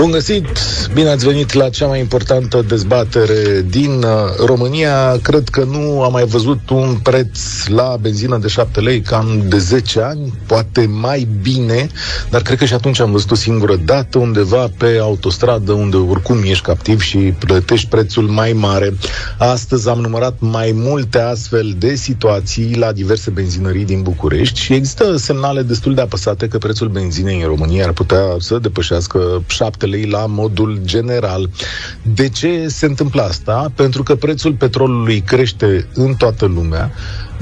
Bun găsit! Bine ați venit la cea mai importantă dezbatere din uh, România. Cred că nu am mai văzut un preț la benzină de 7 lei cam de 10 ani, poate mai bine, dar cred că și atunci am văzut o singură dată undeva pe autostradă unde oricum ești captiv și plătești prețul mai mare. Astăzi am numărat mai multe astfel de situații la diverse benzinării din București și există semnale destul de apăsate că prețul benzinei în România ar putea să depășească 7 lei la modul general. De ce se întâmplă asta? Pentru că prețul petrolului crește în toată lumea.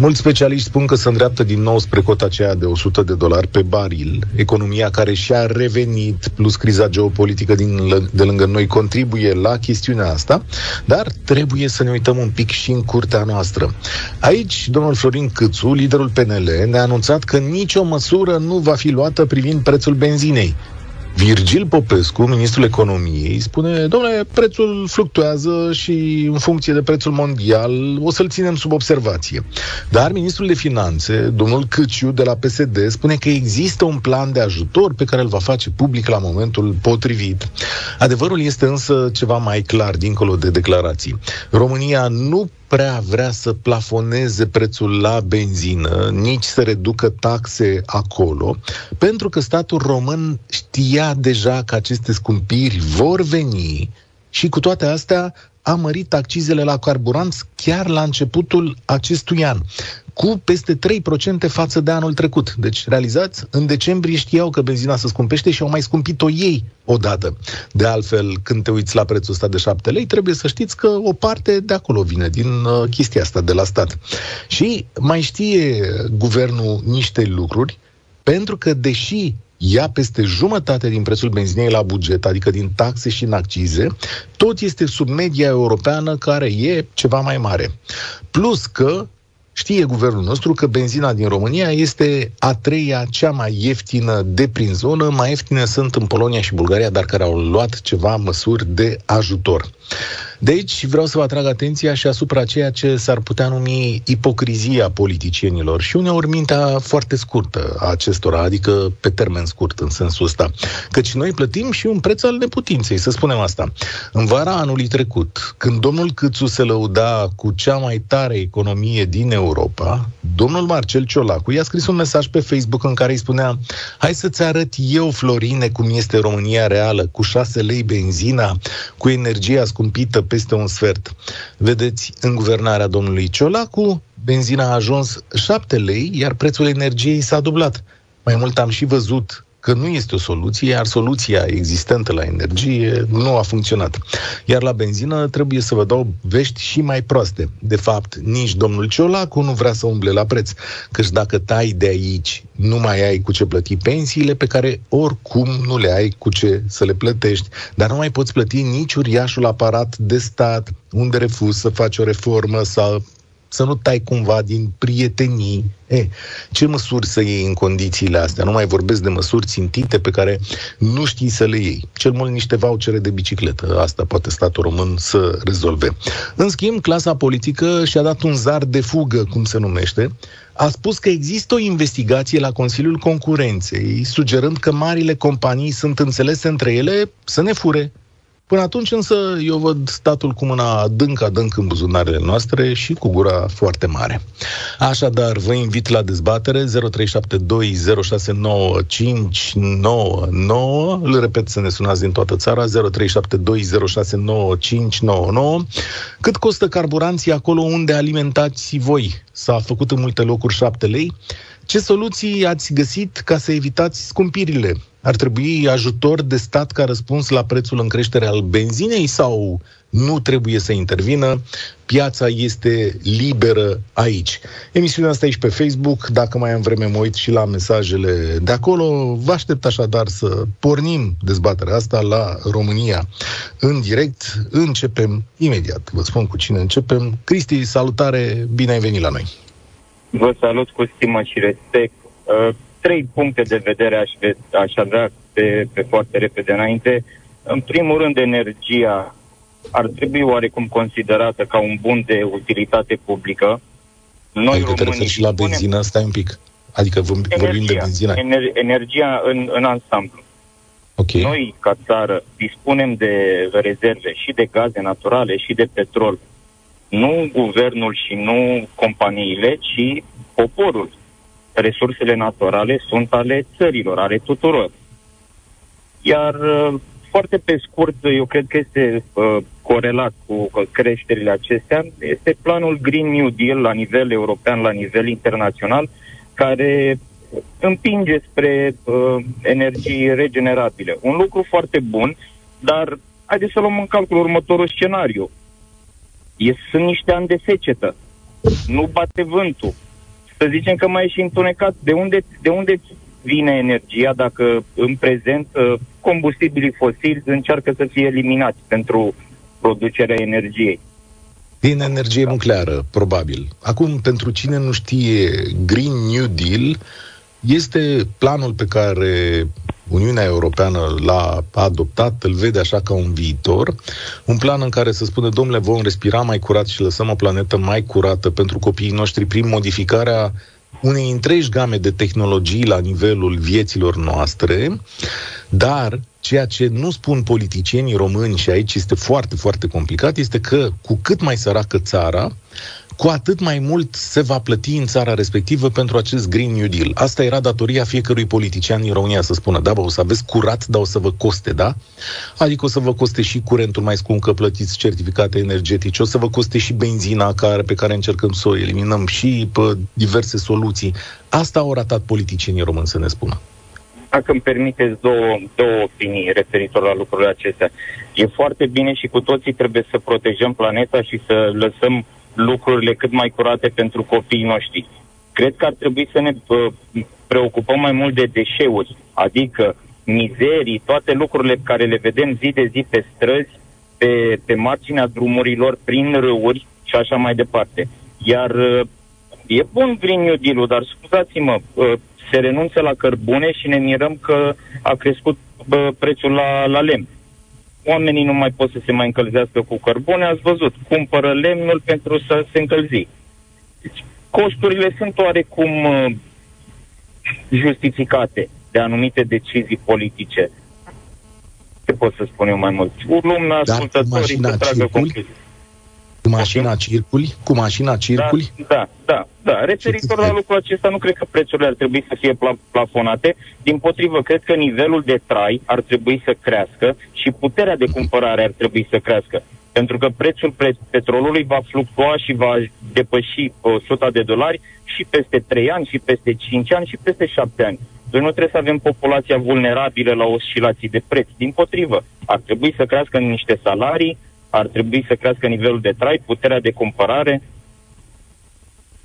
Mulți specialiști spun că se îndreaptă din nou spre cota aceea de 100 de dolari pe baril. Economia care și-a revenit, plus criza geopolitică din, de lângă noi, contribuie la chestiunea asta, dar trebuie să ne uităm un pic și în curtea noastră. Aici, domnul Florin Câțu, liderul PNL, ne-a anunțat că nicio măsură nu va fi luată privind prețul benzinei. Virgil Popescu, ministrul economiei, spune, domnule, prețul fluctuează și în funcție de prețul mondial o să-l ținem sub observație. Dar ministrul de finanțe, domnul Câciu de la PSD, spune că există un plan de ajutor pe care îl va face public la momentul potrivit. Adevărul este însă ceva mai clar dincolo de declarații. România nu prea vrea să plafoneze prețul la benzină, nici să reducă taxe acolo, pentru că statul român știa deja că aceste scumpiri vor veni și cu toate astea a mărit accizele la carburanți chiar la începutul acestui an cu peste 3% față de anul trecut. Deci, realizați, în decembrie știau că benzina se scumpește și au mai scumpit-o ei odată. De altfel, când te uiți la prețul ăsta de 7 lei, trebuie să știți că o parte de acolo vine, din uh, chestia asta de la stat. Și mai știe guvernul niște lucruri, pentru că, deși ia peste jumătate din prețul benzinei la buget, adică din taxe și în accize, tot este sub media europeană care e ceva mai mare. Plus că Știe guvernul nostru că benzina din România este a treia cea mai ieftină de prin zonă, mai ieftine sunt în Polonia și Bulgaria, dar care au luat ceva măsuri de ajutor. De aici vreau să vă atrag atenția și asupra ceea ce s-ar putea numi ipocrizia politicienilor și uneori mintea foarte scurtă a acestora, adică pe termen scurt în sensul ăsta. Căci noi plătim și un preț al neputinței, să spunem asta. În vara anului trecut, când domnul Câțu se lăuda cu cea mai tare economie din Europa, domnul Marcel Ciolacu i-a scris un mesaj pe Facebook în care îi spunea Hai să-ți arăt eu, Florine, cum este România reală, cu 6 lei benzina, cu energia scumpită peste un sfert. Vedeți, în guvernarea domnului Ciolacu, benzina a ajuns 7 lei, iar prețul energiei s-a dublat. Mai mult am și văzut că nu este o soluție, iar soluția existentă la energie nu a funcționat. Iar la benzină trebuie să vă dau vești și mai proaste. De fapt, nici domnul Ciolacu nu vrea să umble la preț, căci dacă tai de aici, nu mai ai cu ce plăti pensiile pe care oricum nu le ai cu ce să le plătești, dar nu mai poți plăti nici uriașul aparat de stat unde refuzi să faci o reformă sau să nu tai cumva din prietenii. E, ce măsuri să iei în condițiile astea? Nu mai vorbesc de măsuri țintite pe care nu știi să le iei. Cel mult niște vouchere de bicicletă. Asta poate statul român să rezolve. În schimb, clasa politică și-a dat un zar de fugă, cum se numește, a spus că există o investigație la Consiliul Concurenței, sugerând că marile companii sunt înțelese între ele să ne fure Până atunci însă eu văd statul cu mâna adânc, adânc în buzunarele noastre și cu gura foarte mare. Așadar, vă invit la dezbatere 0372069599. Îl repet să ne sunați din toată țara 0372069599. Cât costă carburanții acolo unde alimentați voi? S-a făcut în multe locuri 7 lei. Ce soluții ați găsit ca să evitați scumpirile? Ar trebui ajutor de stat ca răspuns la prețul în creștere al benzinei sau nu trebuie să intervină? Piața este liberă aici. Emisiunea asta aici pe Facebook. Dacă mai am vreme, mă uit și la mesajele de acolo. Vă aștept așadar să pornim dezbaterea asta la România în direct. Începem imediat. Vă spun cu cine începem. Cristi, salutare, bine ai venit la noi. Vă salut cu stimă și respect. Uh, trei puncte de vedere aș, aș avea pe, pe foarte repede înainte. În primul rând, energia ar trebui oarecum considerată ca un bun de utilitate publică, Noi adică te referi și la benzină, stai un pic. Adică vom, energia, vorbim de benzină. Ener- energia în, în ansamblu. Okay. Noi, ca țară, dispunem de rezerve și de gaze naturale și de petrol. Nu guvernul și nu companiile, ci poporul. Resursele naturale sunt ale țărilor, ale tuturor. Iar uh, foarte pe scurt, eu cred că este uh, corelat cu creșterile acestea, este planul Green New Deal la nivel european, la nivel internațional, care împinge spre uh, energii regenerabile. Un lucru foarte bun, dar haideți să luăm în calcul următorul scenariu. E, sunt niște ani de secetă. Nu bate vântul. Să zicem că mai e și întunecat. De unde, de unde vine energia dacă în prezent uh, combustibilii fosili încearcă să fie eliminați pentru producerea energiei? Din energie nucleară, probabil. Acum, pentru cine nu știe, Green New Deal este planul pe care Uniunea Europeană l-a adoptat, îl vede așa ca un viitor, un plan în care să spune, domnule, vom respira mai curat și lăsăm o planetă mai curată pentru copiii noștri prin modificarea unei întregi game de tehnologii la nivelul vieților noastre, dar ceea ce nu spun politicienii români, și aici este foarte, foarte complicat, este că cu cât mai săracă țara, cu atât mai mult se va plăti în țara respectivă pentru acest Green New Deal. Asta era datoria fiecărui politician din România să spună, da, bă, o să aveți curat, dar o să vă coste, da? Adică o să vă coste și curentul mai scump că plătiți certificate energetice, o să vă coste și benzina care, pe care încercăm să o eliminăm și pe diverse soluții. Asta au ratat politicienii români să ne spună dacă îmi permiteți două, două opinii referitor la lucrurile acestea. E foarte bine și cu toții trebuie să protejăm planeta și să lăsăm lucrurile cât mai curate pentru copiii noștri. Cred că ar trebui să ne uh, preocupăm mai mult de deșeuri, adică mizerii, toate lucrurile pe care le vedem zi de zi pe străzi, pe, pe marginea drumurilor, prin râuri și așa mai departe. Iar uh, e bun Green New Deal-ul, dar scuzați-mă, uh, se renunță la cărbune și ne mirăm că a crescut uh, prețul la, la lemn oamenii nu mai pot să se mai încălzească cu cărbune, ați văzut, cumpără lemnul pentru să se încălzi. Deci, costurile sunt oarecum uh, justificate de anumite decizii politice. Ce pot să spun eu mai mult? Urlum ascultătorii să tragă concluzii. Cu mașina circuli? Cu mașina circuli? Da, da, da. da. Referitor la lucrul acesta, nu cred că prețurile ar trebui să fie pla- plafonate. Din potrivă, cred că nivelul de trai ar trebui să crească și puterea de cumpărare ar trebui să crească. Pentru că prețul pre- petrolului va fluctua și va depăși 100 de dolari și peste 3 ani, și peste 5 ani, și peste 7 ani. Noi nu trebuie să avem populația vulnerabilă la oscilații de preț. Din potrivă, ar trebui să crească niște salarii, ar trebui să crească nivelul de trai, puterea de cumpărare.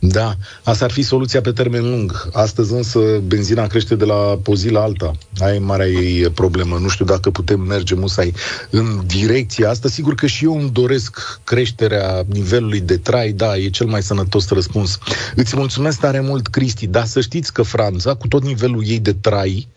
Da, asta ar fi soluția pe termen lung. Astăzi însă benzina crește de la o zi la alta. Aia e marea ei problemă. Nu știu dacă putem merge musai în direcția asta. Sigur că și eu îmi doresc creșterea nivelului de trai. Da, e cel mai sănătos răspuns. Îți mulțumesc tare mult, Cristi. Dar să știți că Franța, cu tot nivelul ei de trai,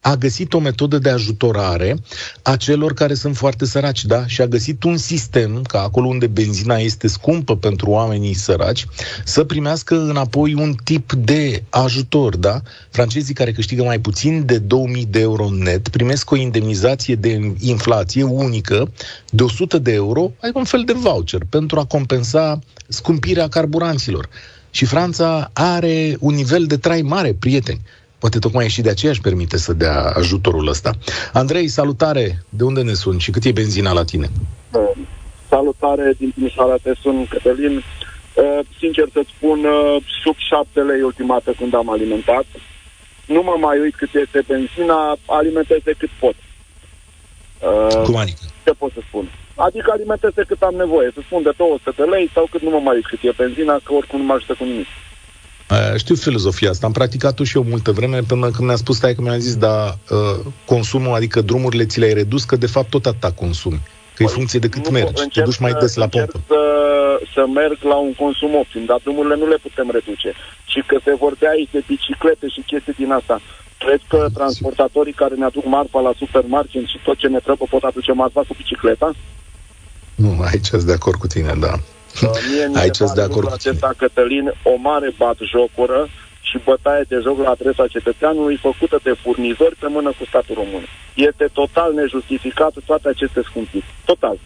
a găsit o metodă de ajutorare a celor care sunt foarte săraci, da? Și a găsit un sistem, ca acolo unde benzina este scumpă pentru oamenii săraci, să primească înapoi un tip de ajutor, da? Francezii care câștigă mai puțin de 2000 de euro net primesc o indemnizație de inflație unică de 100 de euro, adică un fel de voucher, pentru a compensa scumpirea carburanților. Și Franța are un nivel de trai mare, prieteni. Poate tocmai și de aceea își permite să dea ajutorul ăsta. Andrei, salutare! De unde ne sun și cât e benzina la tine? Uh, salutare din Timișoara, te sun Cătălin. Uh, sincer să-ți spun, uh, sub 7 lei ultimată când am alimentat. Nu mă mai uit cât este benzina, alimentez de cât pot. Uh, Cum adică? Ce pot să spun? Adică alimentez de cât am nevoie. Să spun de 200 de lei sau cât nu mă mai uit cât e benzina, că oricum nu mă ajută cu nimic. Știu filozofia asta, am practicat-o și eu multă vreme până când mi-a spus stai că mi-a zis, da, uh, consumul, adică drumurile ți le-ai redus, că de fapt tot atâta consumi. Că e păi, funcție de cât nu, mergi, te duci mai des la pompă. Să, să merg la un consum optim, dar drumurile nu le putem reduce. Și că se vorbea aici de biciclete și chestii din asta. Cred că transportatorii care ne aduc marfa la supermarket și tot ce ne trebuie pot aduce marfa cu bicicleta? Nu, aici sunt de acord cu tine, da. Uh, mie mi Aici se de acord cu acesta, Cătălin, o mare bat jocură și bătaie de joc la adresa cetățeanului făcută de furnizori pe mână cu statul român. Este total nejustificat toate aceste scumpiri. Total.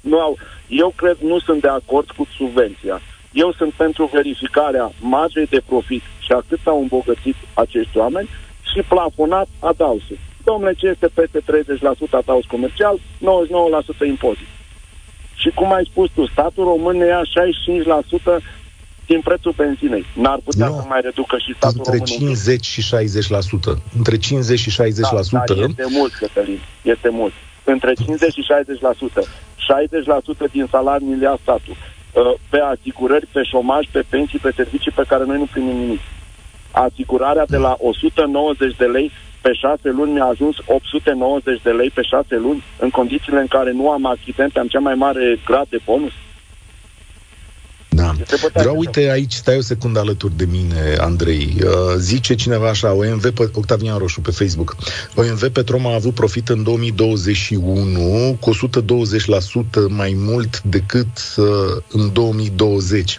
Nu au, eu cred, nu sunt de acord cu subvenția. Eu sunt pentru verificarea marjei de profit și a cât au îmbogățit acești oameni și plafonat adausul. Domnule, ce este peste 30% adaus comercial, 99% impozit. Și cum ai spus tu, statul român ne ia 65% din prețul benzinei. N-ar putea no. să mai reducă și statul Între român 50 și 60%. Între 50 și 60%. Da, da, este mult, Cătălin. Este mult. Între 50 și 60%. 60% din salariul le ia statul. Uh, pe asigurări, pe șomaj, pe pensii, pe servicii pe care noi nu primim nimic. Asigurarea de la 190 de lei pe șase luni mi-a ajuns 890 de lei pe șase luni, în condițiile în care nu am accidente, am cea mai mare grad de bonus. Da. Vreau, uite, aici stai o secundă alături de mine, Andrei. Uh, zice cineva așa, OMV, pe, Octavian Roșu pe Facebook, OMV Petrom a avut profit în 2021 cu 120% mai mult decât uh, în 2020.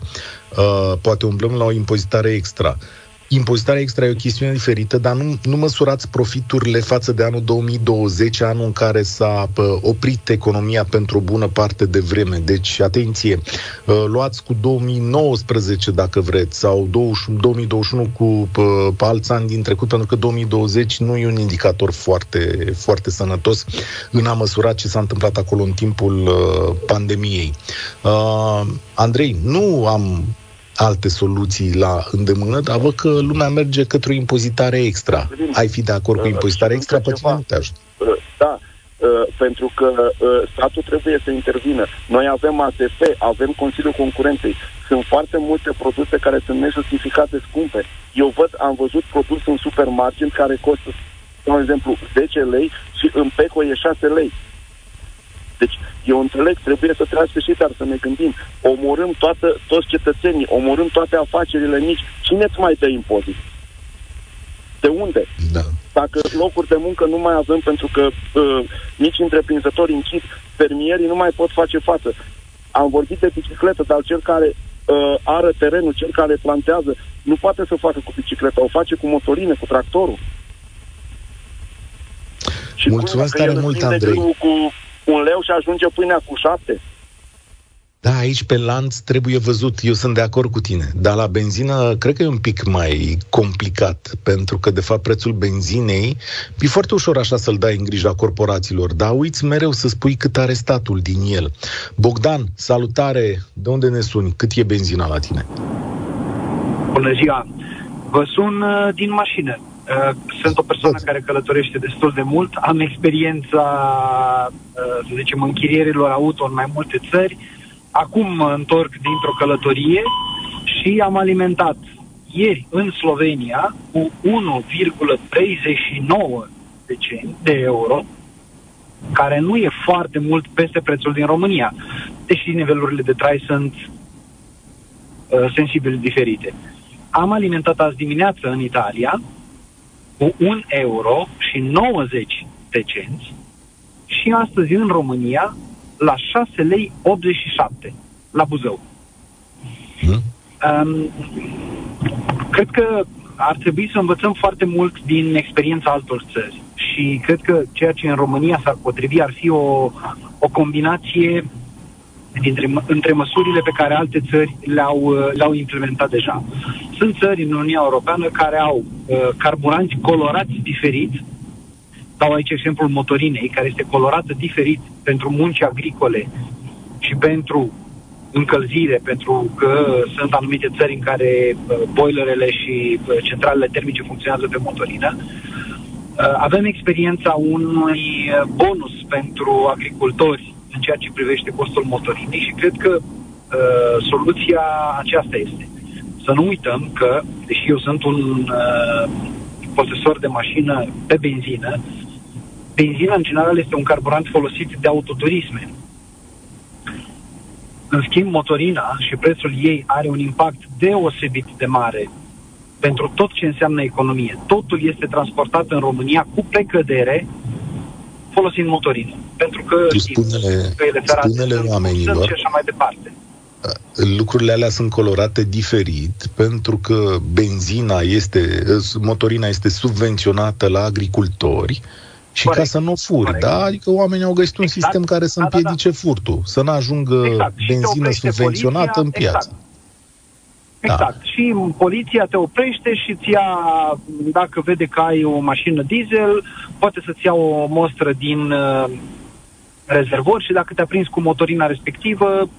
Uh, poate umblăm la o impozitare extra. Uh, impozitarea extra e o chestiune diferită, dar nu, nu măsurați profiturile față de anul 2020, anul în care s-a pă, oprit economia pentru o bună parte de vreme. Deci, atenție, uh, luați cu 2019, dacă vreți, sau 20, 2021 cu pă, pe alți ani din trecut, pentru că 2020 nu e un indicator foarte, foarte sănătos în a măsura ce s-a întâmplat acolo în timpul uh, pandemiei. Uh, Andrei, nu am alte soluții la îndemână, dar văd că lumea merge către o impozitare extra. Ai fi de acord cu impozitare extra? Pe tine nu te ajută. Uh, da, uh, pentru că uh, statul trebuie să intervină. Noi avem ATF, avem Consiliul Concurenței. Sunt foarte multe produse care sunt nejustificate scumpe. Eu văd, am văzut produs în supermarket care costă, de exemplu, 10 lei și în Peco e 6 lei. Deci, eu înțeleg, trebuie să trească și dar să ne gândim. Omorâm toată, toți cetățenii, omorâm toate afacerile mici. Cine îți mai dă impozit? De unde? Da. Dacă locuri de muncă nu mai avem pentru că uh, mici întreprinzători închid, fermierii nu mai pot face față. Am vorbit de bicicletă, dar cel care uh, are terenul, cel care plantează, nu poate să facă cu bicicleta, o face cu motorină, cu tractorul. Și Mulțumesc tare mult, Andrei. Cu, cu un leu și ajunge pâinea cu șapte. Da, aici pe lanț trebuie văzut, eu sunt de acord cu tine, dar la benzină cred că e un pic mai complicat, pentru că de fapt prețul benzinei e foarte ușor așa să-l dai în grija corporațiilor, dar uiți mereu să spui cât are statul din el. Bogdan, salutare, de unde ne suni? Cât e benzina la tine? Bună ziua! Vă sun uh, din mașină. Uh, sunt o persoană care călătorește destul de mult, am experiența, uh, să zicem, închirierilor auto în mai multe țări. Acum mă întorc dintr-o călătorie și am alimentat ieri în Slovenia cu 1,39 de euro, care nu e foarte mult peste prețul din România, deși nivelurile de trai sunt uh, sensibil diferite. Am alimentat azi dimineață în Italia cu 1 euro și 90 de cenți și astăzi în România la 6 lei 87 la Buzău. Hmm? Um, cred că ar trebui să învățăm foarte mult din experiența altor țări și cred că ceea ce în România s-ar potrivi ar fi o, o combinație dintre, între măsurile pe care alte țări le-au, uh, le-au implementat deja. Sunt țări în Uniunea Europeană care au uh, carburanți colorați diferit. Dau aici exemplul motorinei, care este colorată diferit pentru munci agricole și pentru încălzire, pentru că sunt anumite țări în care uh, boilerele și uh, centralele termice funcționează pe motorină. Uh, avem experiența unui bonus pentru agricultori în ceea ce privește costul motorinei și cred că uh, soluția aceasta este. Să nu uităm că, deși eu sunt un uh, posesor de mașină pe benzină, benzina în general este un carburant folosit de autoturisme. În schimb, motorina și prețul ei are un impact deosebit de mare pentru tot ce înseamnă economie. Totul este transportat în România cu precădere folosind motorină. Pentru că spune-le, spune-le oamenilor și așa mai departe. Lucrurile alea sunt colorate diferit pentru că benzina este, motorina este subvenționată la agricultori și Corect. ca să nu furi, da? Adică oamenii au găsit un exact. sistem care să împiedice da, da, da. furtul, să nu ajungă exact. benzină subvenționată poliția, în piață. Exact. Da. Exact. Și poliția te oprește și ți ia, dacă vede că ai o mașină diesel, poate să-ți ia o mostră din uh, rezervor și dacă te-a prins cu motorina respectivă, uh,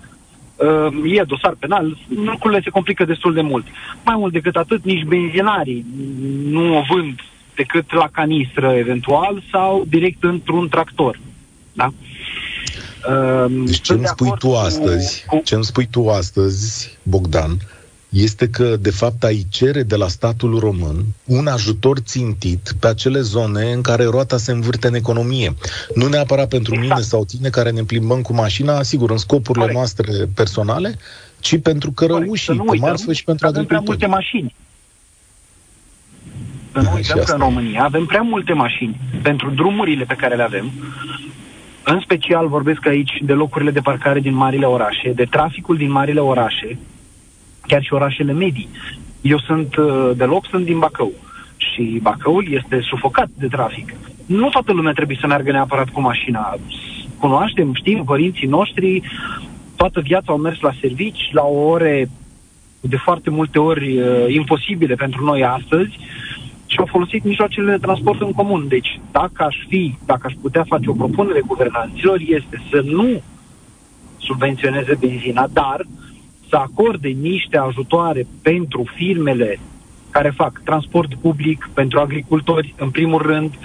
e dosar penal, lucrurile se complică destul de mult. Mai mult decât atât, nici benzinarii nu o vând decât la canistră eventual sau direct într-un tractor. Da? Uh, deci ce îmi spui tu astăzi, cu... ce îmi spui tu astăzi, Bogdan, este că, de fapt, ai cere de la statul român un ajutor țintit pe acele zone în care roata se învârte în economie. Nu neapărat pentru exact. mine sau tine care ne plimbăm cu mașina, sigur, în scopurile Corect. noastre personale, ci pentru cărăușii, pe marfă și pentru agricultori. Avem prea multe mașini. Să nu uităm că în România avem prea multe mașini pentru drumurile pe care le avem. În special vorbesc aici de locurile de parcare din marile orașe, de traficul din marile orașe, chiar și orașele medii. Eu sunt uh, de loc, sunt din Bacău și Bacăul este sufocat de trafic. Nu toată lumea trebuie să meargă neapărat cu mașina. Cunoaștem, știm, părinții noștri, toată viața au mers la servici, la o ore de foarte multe ori uh, imposibile pentru noi astăzi și au folosit mijloacele de transport în comun. Deci, dacă aș fi, dacă aș putea face o propunere guvernanților, este să nu subvenționeze benzina, dar să acorde niște ajutoare pentru firmele care fac transport public, pentru agricultori, în primul rând,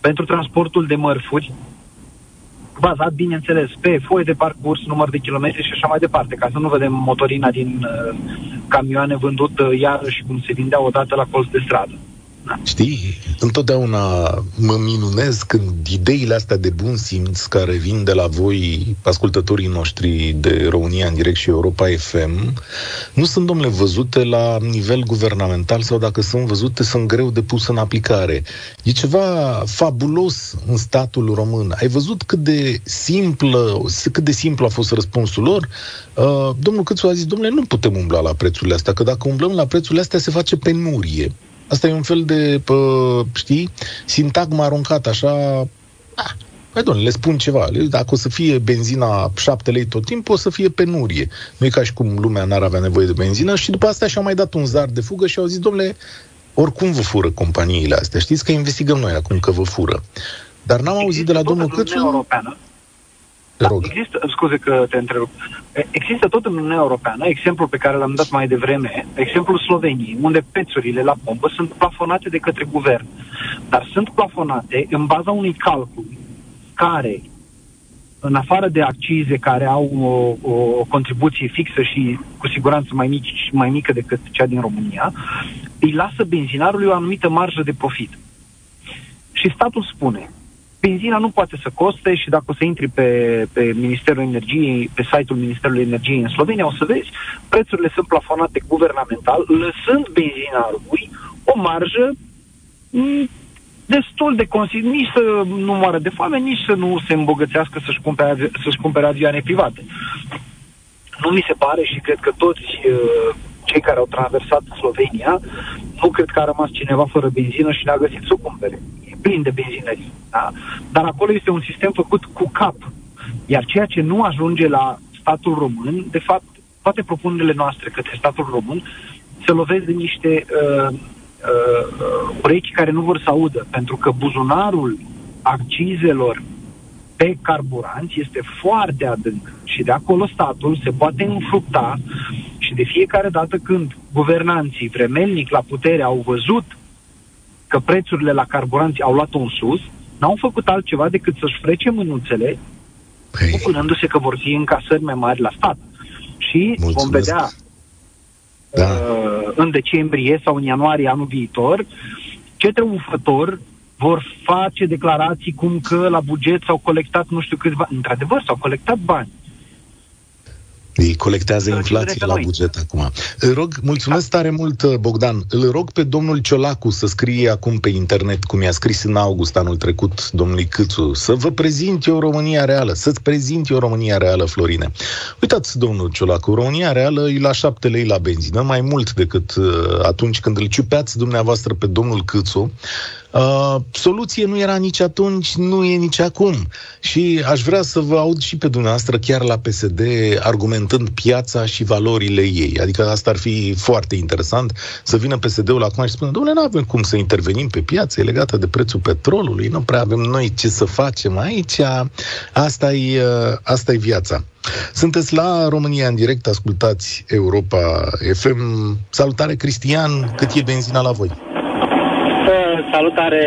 pentru transportul de mărfuri, bazat, bineînțeles, pe foie de parcurs, număr de kilometri și așa mai departe, ca să nu vedem motorina din uh, camioane vândută iarăși cum se vindea odată la colț de stradă. Știi, întotdeauna mă minunez când ideile astea de bun simț care vin de la voi, ascultătorii noștri de România în direct și Europa FM, nu sunt, domnule, văzute la nivel guvernamental sau dacă sunt văzute, sunt greu de pus în aplicare. E ceva fabulos în statul român. Ai văzut cât de simplă, cât de simplu a fost răspunsul lor? Uh, domnul Câțu a zis, domnule, nu putem umbla la prețurile astea, că dacă umblăm la prețurile astea se face penurie. Asta e un fel de, pă, știi, sintagmă aruncat așa, ah, Păi, domnule, le spun ceva. Dacă o să fie benzina 7 lei tot timpul, o să fie penurie. Nu e ca și cum lumea n-ar avea nevoie de benzină și după asta și-au mai dat un zar de fugă și au zis, domnule, oricum vă fură companiile astea. Știți că investigăm noi acum că vă fură. Dar n-am auzit de la domnul Câțu... Europeană, te rog. Da, există, scuze că te întreb. Există tot în Uniunea Europeană, exemplul pe care l-am dat mai devreme, exemplul Sloveniei, unde prețurile la pompă sunt plafonate de către guvern. Dar sunt plafonate în baza unui calcul care, în afară de accize care au o, o contribuție fixă și cu siguranță mai, mici, mai mică decât cea din România, îi lasă benzinarului o anumită marjă de profit. Și statul spune, benzina nu poate să coste și dacă o să intri pe, pe Ministerul Energiei, pe site-ul Ministerului Energiei în Slovenia, o să vezi, prețurile sunt plafonate guvernamental, lăsând benzinarului o marjă m- destul de consider, nici să nu moară de foame, nici să nu se îmbogățească să-și cumpere, să-și cumpere avioane private. Nu mi se pare și cred că toți uh, cei care au traversat Slovenia, nu cred că a rămas cineva fără benzină și n-a găsit să o cumpere plin de benzinării. Da? Dar acolo este un sistem făcut cu cap. Iar ceea ce nu ajunge la statul român, de fapt, toate propunerile noastre către statul român se lovesc de niște uh, uh, urechi care nu vor să audă, pentru că buzunarul accizelor pe carburanți este foarte adânc și de acolo statul se poate înfructa și de fiecare dată când guvernanții vremelnic la putere au văzut că prețurile la carburanți au luat un sus, n-au făcut altceva decât să-și frece mânuțele, păi. bucurându-se că vor fi încasări mai mari la stat. Și Mulțumesc. vom vedea da. uh, în decembrie sau în ianuarie anul viitor ce triumfător vor face declarații cum că la buget s-au colectat nu știu câți bani. Într-adevăr, s-au colectat bani. Ei colectează inflație la buget acum. Îl rog, mulțumesc tare mult, Bogdan. Îl rog pe domnul Ciolacu să scrie acum pe internet, cum i-a scris în august anul trecut domnului Câțu, să vă prezint eu România reală, să-ți prezint eu România reală, Florine. Uitați, domnul Ciolacu, România reală e la șapte lei la benzină, mai mult decât uh, atunci când îl ciupeați dumneavoastră pe domnul Câțu. Uh, soluție nu era nici atunci, nu e nici acum. Și aș vrea să vă aud și pe dumneavoastră chiar la PSD argumentând piața și valorile ei. Adică asta ar fi foarte interesant să vină PSD-ul acum și spună, domnule, nu avem cum să intervenim pe piață, e legată de prețul petrolului, nu prea avem noi ce să facem aici, asta e, uh, asta e viața. Sunteți la România în direct, ascultați Europa FM. Salutare, Cristian, cât e benzina la voi? Salutare,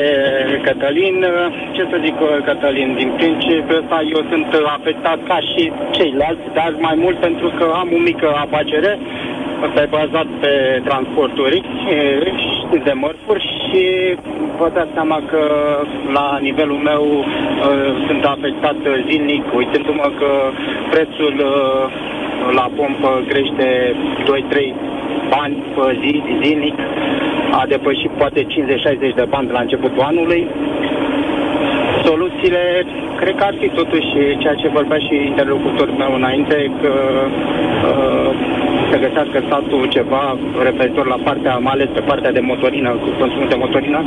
Cătălin. Ce să zic, Cătălin, din principiu ăsta eu sunt afectat ca și ceilalți, dar mai mult pentru că am o mică afacere Asta e bazat pe transporturi de mărfuri și vă dați seama că la nivelul meu sunt afectat zilnic, uitându-mă că prețul la pompă crește 2-3 bani pe zi, zilnic a depășit poate 50-60 de bani de la începutul anului. Soluțiile, cred că ar fi totuși ceea ce vorbea și interlocutorul meu înainte, că uh, să găsească statul ceva referitor la partea, mai ales pe partea de motorină, cu consumul de motorină,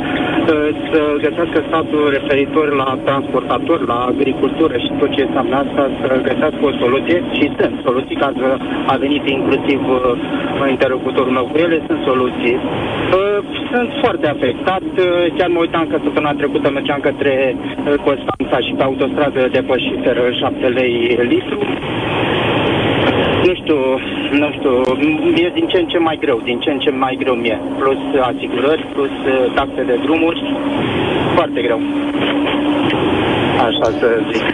să găsească statul referitor la transportator, la agricultură și tot ce înseamnă asta, să găsească o soluție și sunt soluții, ca să a venit inclusiv uh, interlocutorul meu cu ele, sunt soluții. Uh, sunt foarte afectat, uh, chiar mă uitam că săptămâna trecută mergeam către Constanța și pe autostradă depășiseră 7 lei litru nu știu, nu știu, e din ce în ce mai greu, din ce în ce mai greu mie. Plus asigurări, plus uh, taxe de drumuri, foarte greu. Așa să zic.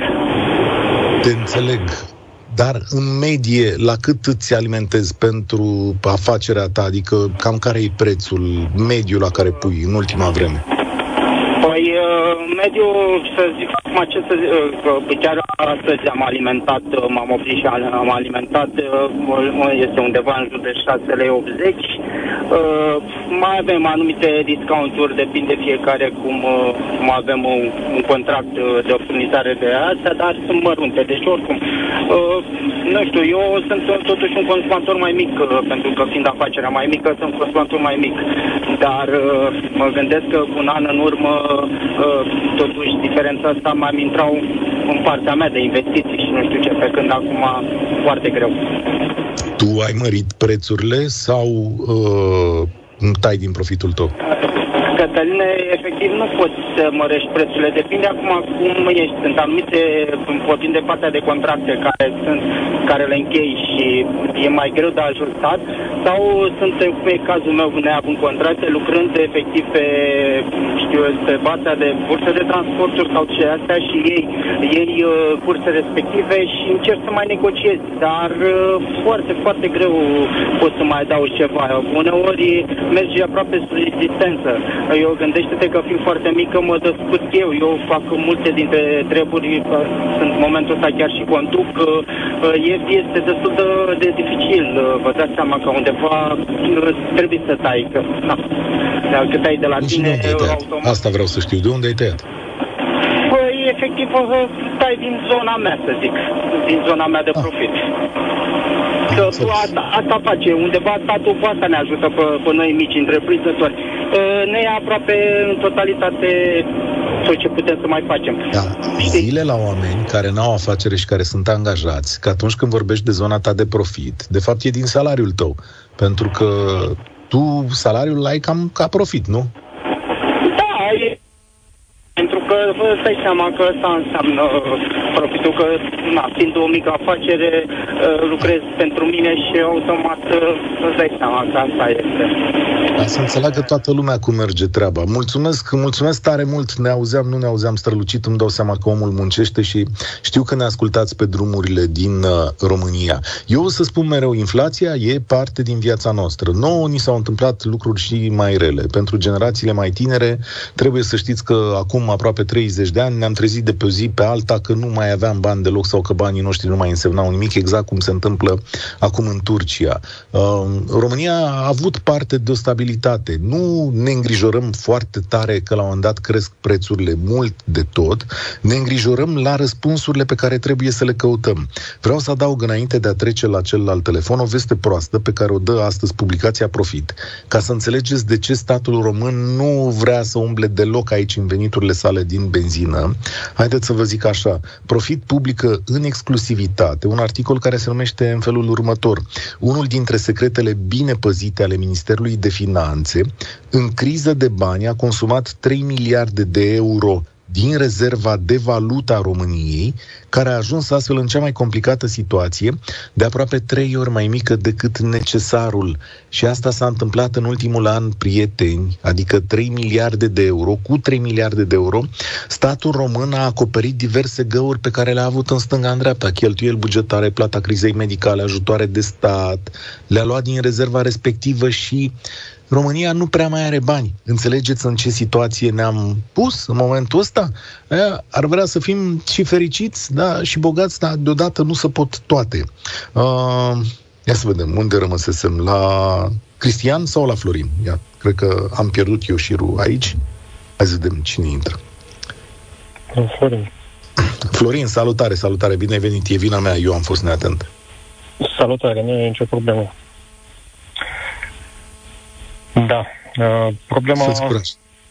Te înțeleg. Dar în medie, la cât îți alimentezi pentru afacerea ta? Adică cam care e prețul mediu la care pui în ultima vreme? Păi, uh, mediu, să zic acum ce să zic, uh, chiar astăzi am alimentat, uh, m-am oprit și am alimentat, este undeva în jur de 6,80 lei. Mai avem anumite discounturi, depinde fiecare cum, cum avem un, un contract de furnizare de astea, dar sunt mărunte, deci oricum, nu știu, eu sunt totuși un consumator mai mic, pentru că fiind afacerea mai mică, sunt un consumator mai mic, dar mă gândesc că un an în urmă totuși diferența asta mai intrau în partea mea de investiții și nu știu ce, pe când acum foarte greu. Tu ai mărit prețurile sau uh, tai din profitul tău? Cătăline, efectiv nu poți să mărești prețurile. Depinde acum cum ești. Sunt anumite, vorbim de partea de contracte care sunt, care le închei și e mai greu de ajustat sau sunt, cum e cazul meu, neavând contracte, lucrând efectiv pe, știu, pe baza de burse de transporturi sau ce astea și ei, ei uh, curse respective și încerc să mai negociez, dar uh, foarte, foarte greu pot să mai dau ceva. Uneori merge aproape sub rezistență. Eu gândește-te că fiind foarte mică mă descurc eu. Eu fac multe dintre treburi, sunt în momentul ăsta chiar și conduc. Este destul de, de dificil. Vă dați seama că undeva trebuie să tai. Că, na, că tai de la deci tine, automat. Asta vreau să știu. De unde ai tăiat? Păi, efectiv, tai din zona mea, să zic. Din zona mea de ah. profit. Că asta, asta face. Undeva statul cu asta ne ajută pe, pe noi mici întreprinzători. Ne ia aproape în totalitate tot ce putem să mai facem. Da. Zile la oameni care n-au afacere și care sunt angajați, că atunci când vorbești de zona ta de profit, de fapt e din salariul tău. Pentru că tu salariul l-ai cam ca profit, nu? Pentru că vă stai seama că asta înseamnă uh, profitul, că na, fiind o mică afacere, uh, lucrez pentru mine și automat uh, îți dai seama că asta este. Ca să înțeleagă toată lumea cum merge treaba. Mulțumesc, mulțumesc tare mult. Ne auzeam, nu ne auzeam strălucit, îmi dau seama că omul muncește și știu că ne ascultați pe drumurile din uh, România. Eu o să spun mereu, inflația e parte din viața noastră. Nouă ni s-au întâmplat lucruri și mai rele. Pentru generațiile mai tinere, trebuie să știm știți că acum aproape aproape 30 de ani, ne-am trezit de pe o zi pe alta că nu mai aveam bani deloc sau că banii noștri nu mai însemnau nimic, exact cum se întâmplă acum în Turcia. Uh, România a avut parte de o stabilitate. Nu ne îngrijorăm foarte tare că la un moment dat cresc prețurile mult de tot, ne îngrijorăm la răspunsurile pe care trebuie să le căutăm. Vreau să adaug înainte de a trece la celălalt telefon o veste proastă pe care o dă astăzi publicația Profit, ca să înțelegeți de ce statul român nu vrea să umble deloc aici în veniturile sale din benzină. Haideți să vă zic așa, Profit publică în exclusivitate un articol care se numește în felul următor. Unul dintre secretele bine păzite ale Ministerului de Finanțe, în criză de bani a consumat 3 miliarde de euro din rezerva de valuta României, care a ajuns astfel în cea mai complicată situație, de aproape trei ori mai mică decât necesarul. Și asta s-a întâmplat în ultimul an, prieteni, adică 3 miliarde de euro, cu 3 miliarde de euro, statul român a acoperit diverse găuri pe care le-a avut în stânga în dreapta, cheltuieli bugetare, plata crizei medicale, ajutoare de stat, le-a luat din rezerva respectivă și România nu prea mai are bani. Înțelegeți în ce situație ne-am pus în momentul ăsta? Aia ar vrea să fim și fericiți, da, și bogați, dar deodată nu se pot toate. Uh, ia să vedem, unde rămăsesem? La Cristian sau la Florin? Ia, cred că am pierdut eu șirul aici. Hai să vedem cine intră. Florin. Florin, salutare, salutare, bine ai venit, e vina mea, eu am fost neatent. Salutare, nu e nicio problemă. Da. Uh, problema...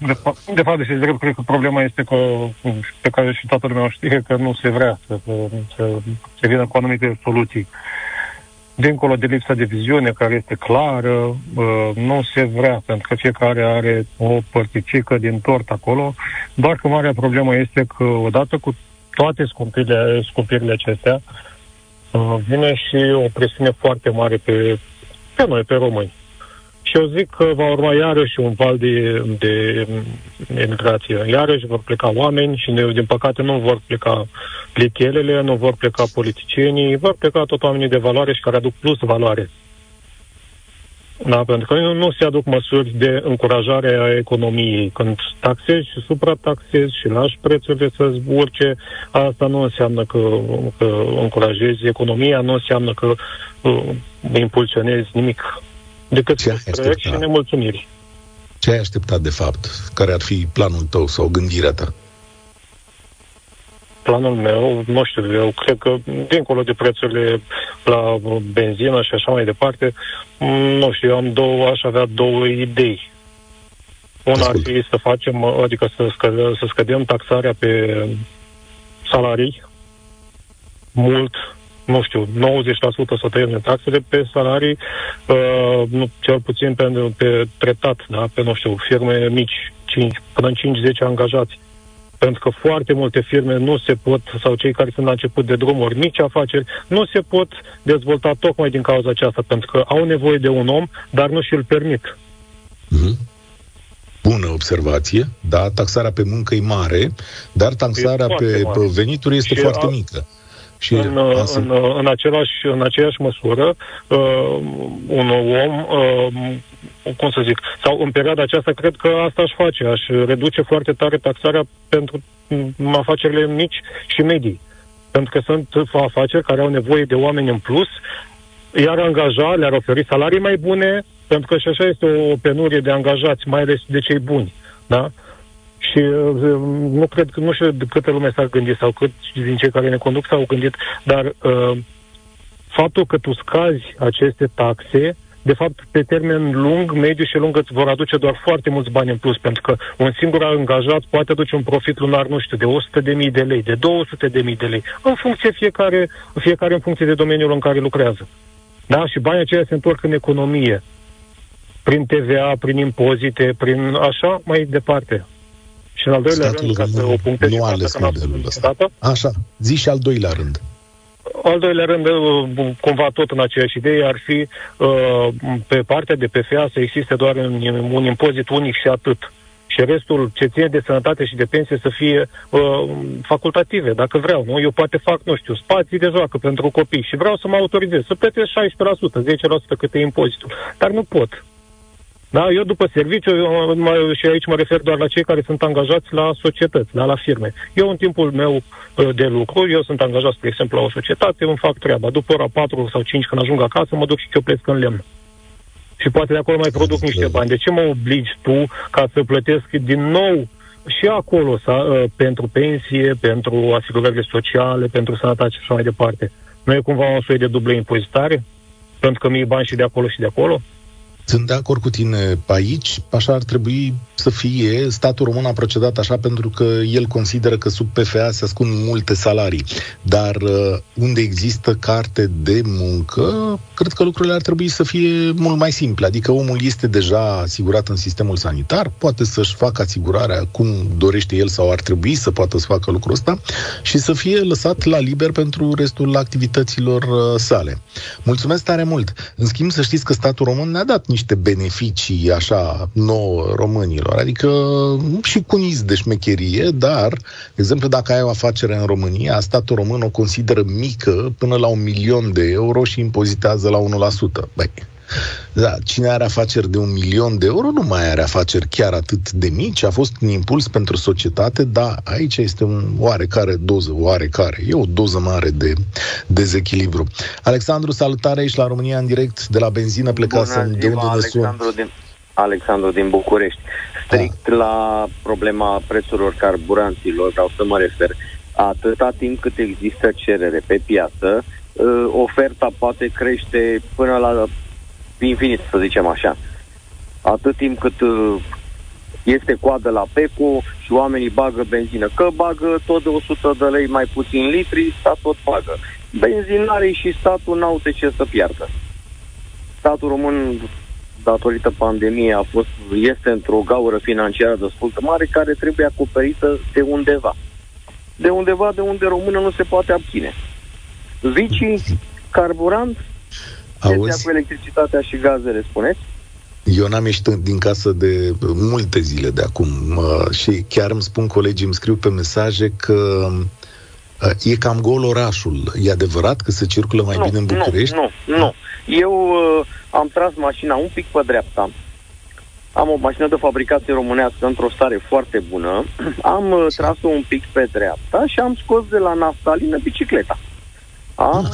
De, de fapt, de drept, cred că problema este că, pe care și toată lumea o știe, că nu se vrea să, să se vină cu anumite soluții. Dincolo de lipsa de viziune, care este clară, uh, nu se vrea, pentru că fiecare are o părticică din tort acolo, doar că marea problemă este că odată cu toate scumpirile, scumpirile acestea, uh, vine și o presiune foarte mare pe, pe noi, pe români. Și eu zic că va urma iarăși un val de, de emigrație. Iarăși vor pleca oameni și, din păcate, nu vor pleca plichelele, nu vor pleca politicienii, vor pleca tot oamenii de valoare și care aduc plus valoare. Da, pentru că nu, nu se aduc măsuri de încurajare a economiei. Când taxezi și suprataxezi și lași prețurile să urce, asta nu înseamnă că, că încurajezi economia, nu înseamnă că uh, impulsionezi nimic decât Ce frustrări și nemulțumiri. Ce ai așteptat, de fapt? Care ar fi planul tău sau gândirea ta? Planul meu, nu știu, eu cred că dincolo de prețurile la benzină și așa mai departe, nu știu, eu am două, aș avea două idei. Una ar fi să facem, adică să, scădem, să scădem taxarea pe salarii mult, nu știu, 90% să tăiem taxele pe salarii, uh, nu, cel puțin pe, pe treptat, da? pe, nu știu, firme mici, 5, până în 5-10 angajați. Pentru că foarte multe firme nu se pot, sau cei care sunt la început de drumuri, mici afaceri, nu se pot dezvolta tocmai din cauza aceasta, pentru că au nevoie de un om, dar nu și-l permit. Mm-hmm. Bună observație, da, taxarea pe muncă e mare, dar taxarea pe, pe venituri este și foarte a... mică. Și în, în, în, același, în aceeași măsură, uh, un om, uh, cum să zic, sau în perioada aceasta, cred că asta aș face, aș reduce foarte tare taxarea pentru afacerile mici și medii. Pentru că sunt afaceri care au nevoie de oameni în plus, iar angaja, le-ar oferi salarii mai bune, pentru că și așa este o penurie de angajați, mai ales de cei buni. Da? Și uh, nu cred că, nu știu de câte lume s-a gândit sau cât din cei care ne conduc s-au gândit, dar uh, faptul că tu scazi aceste taxe, de fapt, pe termen lung, mediu și lung îți vor aduce doar foarte mulți bani în plus, pentru că un singur angajat poate aduce un profit lunar, nu știu, de 100 de mii de lei, de 200 de mii de lei, în funcție fiecare, fiecare în funcție de domeniul în care lucrează. Da? Și banii aceia se întorc în economie, prin TVA, prin impozite, prin așa mai departe. Și în al doilea Statul rând, ca să o punctez nu a ales modelul ăsta. Așa, zi și al doilea rând. Al doilea rând, uh, cumva tot în aceeași idee, ar fi uh, pe partea de PFA să existe doar un, un impozit unic și atât. Și restul ce ține de sănătate și de pensie să fie uh, facultative, dacă vreau. Nu? Eu poate fac, nu știu, spații de joacă pentru copii și vreau să mă autorizez, să plătesc 16%, 10% cât e impozitul. Dar nu pot. Da? Eu după serviciu, eu, mă, și aici mă refer doar la cei care sunt angajați la societăți, da? la firme. Eu în timpul meu uh, de lucru, eu sunt angajat, de exemplu, la o societate, îmi fac treaba. După ora 4 sau 5 când ajung acasă, mă duc și cioplesc în lemn. Și poate de acolo mai produc niște bani. De ce mă obligi tu ca să plătesc din nou și acolo să, uh, pentru pensie, pentru asigurările sociale, pentru sănătate și așa mai departe? Nu e cumva un soi de dublă impozitare? Pentru că mi-e bani și de acolo și de acolo? Sunt de acord cu tine aici, așa ar trebui să fie. Statul român a procedat așa pentru că el consideră că sub PFA se ascund multe salarii. Dar uh, unde există carte de muncă, cred că lucrurile ar trebui să fie mult mai simple. Adică omul este deja asigurat în sistemul sanitar, poate să-și facă asigurarea cum dorește el sau ar trebui să poată să facă lucrul ăsta și să fie lăsat la liber pentru restul activităților uh, sale. Mulțumesc tare mult! În schimb, să știți că statul român ne-a dat niște beneficii așa nouă românilor, adică și cu niz de șmecherie, dar, de exemplu, dacă ai o afacere în România, statul român o consideră mică până la un milion de euro și impozitează la 1%. Băi, da, cine are afaceri de un milion de euro nu mai are afaceri chiar atât de mici. A fost un impuls pentru societate, dar aici este un oarecare doză, oarecare. E o doză mare de dezechilibru. Alexandru, salutare aici la România în direct de la benzină plecasă Bună de unde Alexandru din, Alexandru din București. Strict da. la problema prețurilor carburanților, vreau să mă refer. Atâta timp cât există cerere pe piață, ă, oferta poate crește până la infinit, să zicem așa. Atât timp cât uh, este coadă la PECO și oamenii bagă benzină. Că bagă tot de 100 de lei mai puțin litri, stat tot bagă. Benzinarii și statul n-au de ce să piardă. Statul român, datorită pandemiei, a fost, este într-o gaură financiară destul de mare care trebuie acoperită de undeva. De undeva de unde română nu se poate abține. Vicii, carburant, Auzi? cu electricitatea și gazele, spuneți? Eu n-am ieșit din casă de multe zile de acum și chiar îmi spun colegii, îmi scriu pe mesaje că uh, e cam gol orașul. E adevărat că se circulă mai nu, bine în București? Nu, nu, nu. Eu uh, am tras mașina un pic pe dreapta. Am o mașină de fabricație românească într-o stare foarte bună. Am uh, tras-o un pic pe dreapta și am scos de la naftalină bicicleta. Am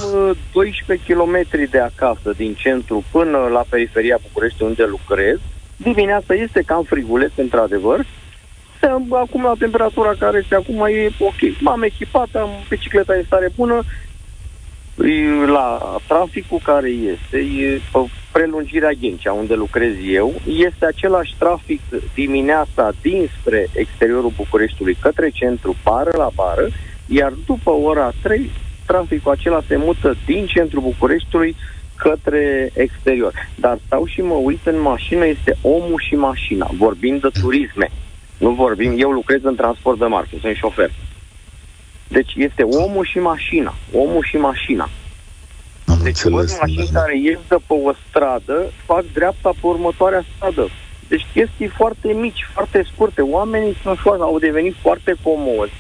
12 km de acasă din centru până la periferia București unde lucrez. Dimineața este cam friguleț, într-adevăr. Acum la temperatura care este acum e ok. M-am echipat, am bicicleta în stare bună. La traficul care este, e prelungirea Ghencea, unde lucrez eu, este același trafic dimineața dinspre exteriorul Bucureștiului către centru, bară la bară, iar după ora 3 traficul acela se mută din centrul Bucureștiului către exterior. Dar stau și mă uit în mașină, este omul și mașina. Vorbim de turisme. Nu vorbim, eu lucrez în transport de marfă, sunt șofer. Deci este omul și mașina. Omul și mașina. Am deci înțeles, văd mașini da. care ies de pe o stradă, fac dreapta pe următoarea stradă. Deci chestii foarte mici, foarte scurte. Oamenii sunt foarte, au devenit foarte comozi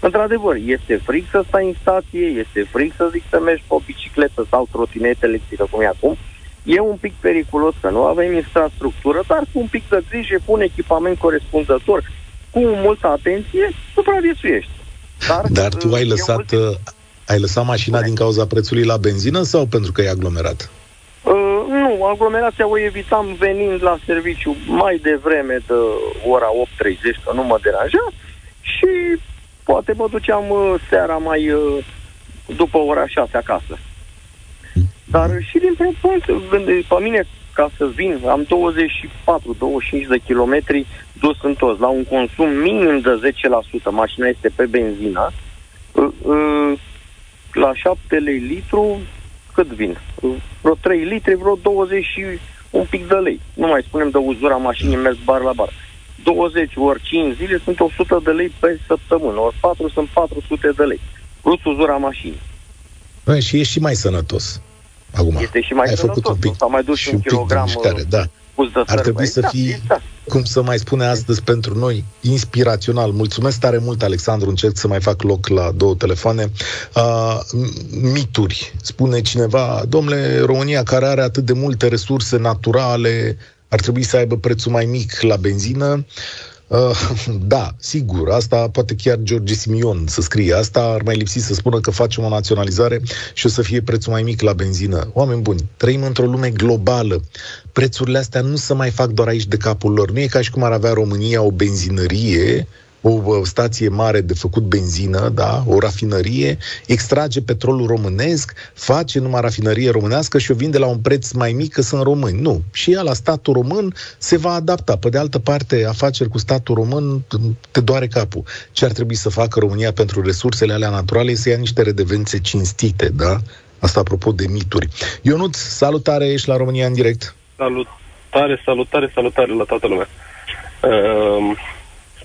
Într-adevăr, este frig să stai în stație, este frig să zic să mergi pe o bicicletă sau trotinetă electrică, cum e acum. E un pic periculos că nu avem infrastructură, dar cu un pic de grijă, cu un echipament corespunzător, cu multă atenție, supraviețuiești. Dar, dar tu ai lăsat, uh, ai lăsat mașina din cauza prețului la benzină sau pentru că e aglomerat? Uh, nu, aglomerația o evitam venind la serviciu mai devreme de ora 8.30, că nu mă deranja, și poate mă duceam uh, seara mai uh, după ora 6 acasă. Dar și din punct, pe mine, ca să vin, am 24-25 de kilometri dus în toți, la un consum minim de 10%, mașina este pe benzină, uh, la 7 lei litru, cât vin? Vreo 3 litri, vreo 20 și un pic de lei. Nu mai spunem de uzura mașinii mers bar la bar. 20 ori 5 zile sunt 100 de lei pe săptămână, ori 4 sunt 400 de lei, plus uzura mașinii. Bă, și ești și mai sănătos. Acum, este și mai ai sănătos, făcut un pic, s-a mai dus și un, un kilogram mișcare, da. de Ar trebui să da, fii, exact. cum să mai spune astăzi pentru noi, inspirațional. Mulțumesc tare mult, Alexandru, încerc să mai fac loc la două telefoane. Uh, mituri, spune cineva, domnule, România care are atât de multe resurse naturale, ar trebui să aibă prețul mai mic la benzină. Uh, da, sigur, asta poate chiar George Simion să scrie asta, ar mai lipsi să spună că facem o naționalizare și o să fie prețul mai mic la benzină. Oameni buni, trăim într-o lume globală. Prețurile astea nu se mai fac doar aici de capul lor. Nu e ca și cum ar avea România o benzinărie o stație mare de făcut benzină, da, o rafinărie, extrage petrolul românesc, face numai rafinărie românească și o vinde la un preț mai mic că sunt români. Nu. Și ea la statul român se va adapta. Pe de altă parte, afaceri cu statul român te doare capul. Ce ar trebui să facă România pentru resursele alea naturale să ia niște redevențe cinstite, da? Asta apropo de mituri. Ionut, salutare, ești la România în direct. Salutare, salutare, salutare la toată lumea. Uh,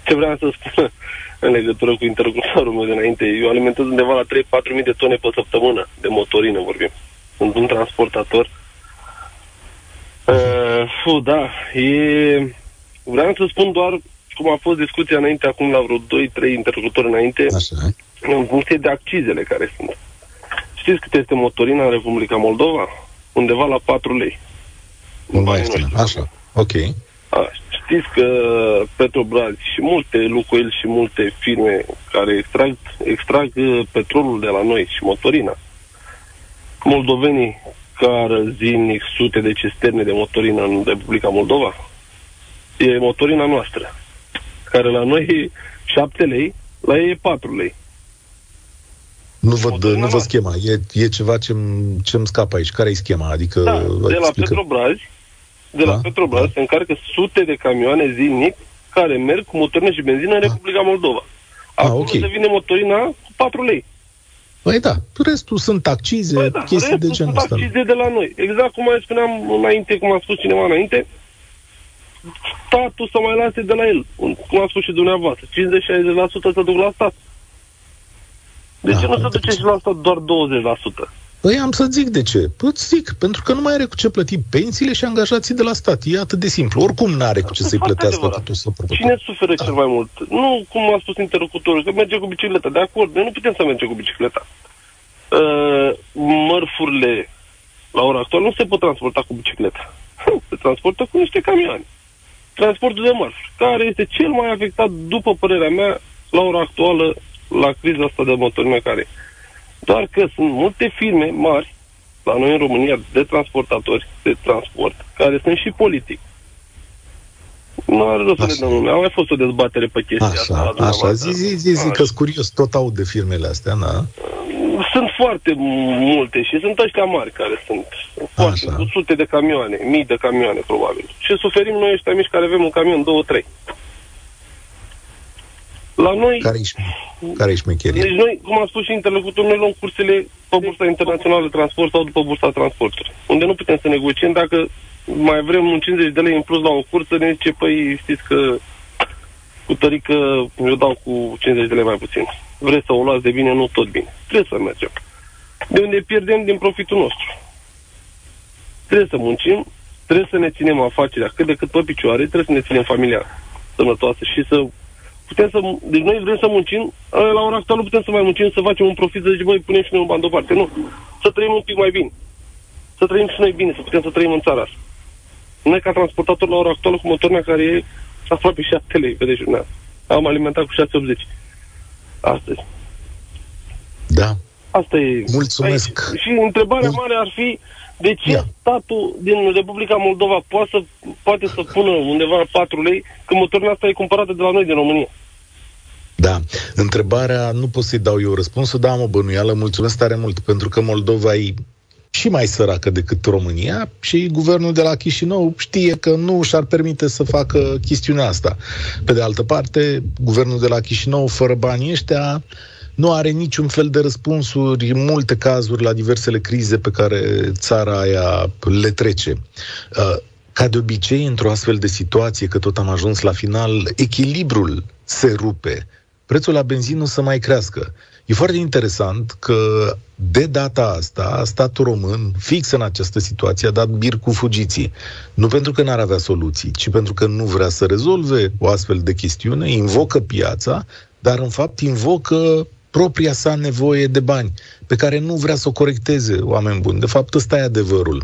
ce vreau să spun în legătură cu interlocutorul meu de înainte, eu alimentez undeva la 3-4 mii de tone pe săptămână de motorină, vorbim. Sunt un transportator. Uh, fu, da, e... Vreau să spun doar cum a fost discuția înainte, acum la vreo 2-3 interlocutori înainte, Așa. în funcție de accizele care sunt. Știți cât este motorina în Republica Moldova? Undeva la 4 lei. Nu mai este, așa, ok. A, știți că Petrobras și multe Lucoil și multe firme care extrag, extrag uh, petrolul de la noi și motorina, moldovenii care zilnic sute de cisterne de motorină în Republica Moldova, e motorina noastră, care la noi e 7 lei, la ei e 4 lei. Nu văd, nu văd schema. E, e ceva ce-mi, ce-mi scapă aici. Care e schema? Adică, da, de la Petrobras de la da? Petrobras da. se încarcă sute de camioane zilnic care merg cu motorină și benzină în da. Republica Moldova. Ah, Acum okay. se vine motorina cu 4 lei. Păi da, restul sunt accize, păi da, chestii de genul ăsta. accize de la noi. Exact cum mai spuneam înainte, cum a spus cineva înainte, statul să mai lase de la el, cum a spus și dumneavoastră. 50-60% să duc la stat. De da, ce nu se duce și la stat doar 20%? Păi am să zic de ce. Păi zic, pentru că nu mai are cu ce plăti pensiile și angajații de la stat. E atât de simplu. Oricum nu are cu ce să-i plătească totul să Cine suferă da. cel mai mult? Nu, cum a spus interlocutorul, că merge cu bicicleta. De acord, noi nu putem să mergem cu bicicleta. Uh, mărfurile la ora actuală nu se pot transporta cu bicicleta. Se transportă cu niște camioane. Transportul de mărfuri, care este cel mai afectat, după părerea mea, la ora actuală, la criza asta de motori mecanici. Doar că sunt multe firme mari la noi în România de transportatori de transport, care sunt și politic. Nu are rost să le dăm nume. A mai fost o dezbatere pe chestia așa, asta. Așa, zi, zi, zi, zi că curios, tot aud de firmele astea, na? Sunt foarte multe și sunt ăștia mari care sunt. Foarte, cu sute de camioane, mii de camioane, probabil. Și suferim noi ăștia mici care avem un camion, două, trei. La noi... Care-i, care șmecherie? Deci noi, cum am spus și interlocutorul, noi luăm cursele pe Bursa Internațională de Transport sau după Bursa Transportului, unde nu putem să negociem dacă mai vrem un 50 de lei în plus la o cursă, ne zice, păi știți că cu tărică eu dau cu 50 de lei mai puțin. Vreți să o luați de bine, nu tot bine. Trebuie să mergem. De unde pierdem din profitul nostru. Trebuie să muncim, trebuie să ne ținem afacerea cât de cât pe picioare, trebuie să ne ținem familia sănătoasă și să putem să, deci noi vrem să muncim, la ora actuală nu putem să mai muncim, să facem un profit, să zicem, băi, punem și noi un bani deoparte. Nu. Să trăim un pic mai bine. Să trăim și noi bine, să putem să trăim în țara asta. Noi, ca transportator, la ora actuală, cu motorina care e aproape 7 lei pe dejurnează. Am alimentat cu 6,80. Astăzi. Da. Asta e. Mulțumesc. Aici. Și întrebarea Mul- mare ar fi de ce Ia. statul din Republica Moldova poate să, poate să pună undeva la 4 lei când motorina asta e cumpărată de la noi din România? Da. Întrebarea, nu pot să-i dau eu răspunsul, dar am o bănuială. Mulțumesc tare mult, pentru că Moldova e și mai săracă decât România și guvernul de la Chișinău știe că nu și-ar permite să facă chestiunea asta. Pe de altă parte, guvernul de la Chișinău, fără banii ăștia, nu are niciun fel de răspunsuri în multe cazuri la diversele crize pe care țara aia le trece. Uh, ca de obicei, într-o astfel de situație, că tot am ajuns la final, echilibrul se rupe. Prețul la benzină să mai crească. E foarte interesant că de data asta statul român, fix în această situație, a dat bir cu fugiții. Nu pentru că n-ar avea soluții, ci pentru că nu vrea să rezolve o astfel de chestiune, invocă piața, dar în fapt invocă propria sa nevoie de bani, pe care nu vrea să o corecteze, oameni buni. De fapt, ăsta e adevărul.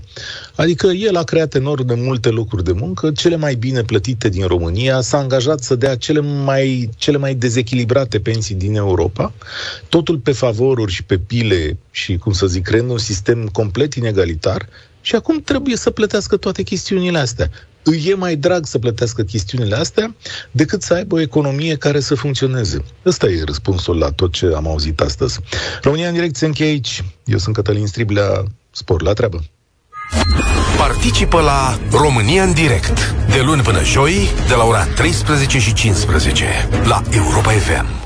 Adică el a creat enorm de multe locuri de muncă, cele mai bine plătite din România, s-a angajat să dea cele mai, cele mai dezechilibrate pensii din Europa, totul pe favoruri și pe pile și, cum să zic, creând un sistem complet inegalitar, și acum trebuie să plătească toate chestiunile astea îi e mai drag să plătească chestiunile astea decât să aibă o economie care să funcționeze. Ăsta e răspunsul la tot ce am auzit astăzi. România în direct se încheie aici. Eu sunt Cătălin Striblea. Spor la treabă. Participă la România în direct de luni până joi de la ora 13 și 15 la Europa FM.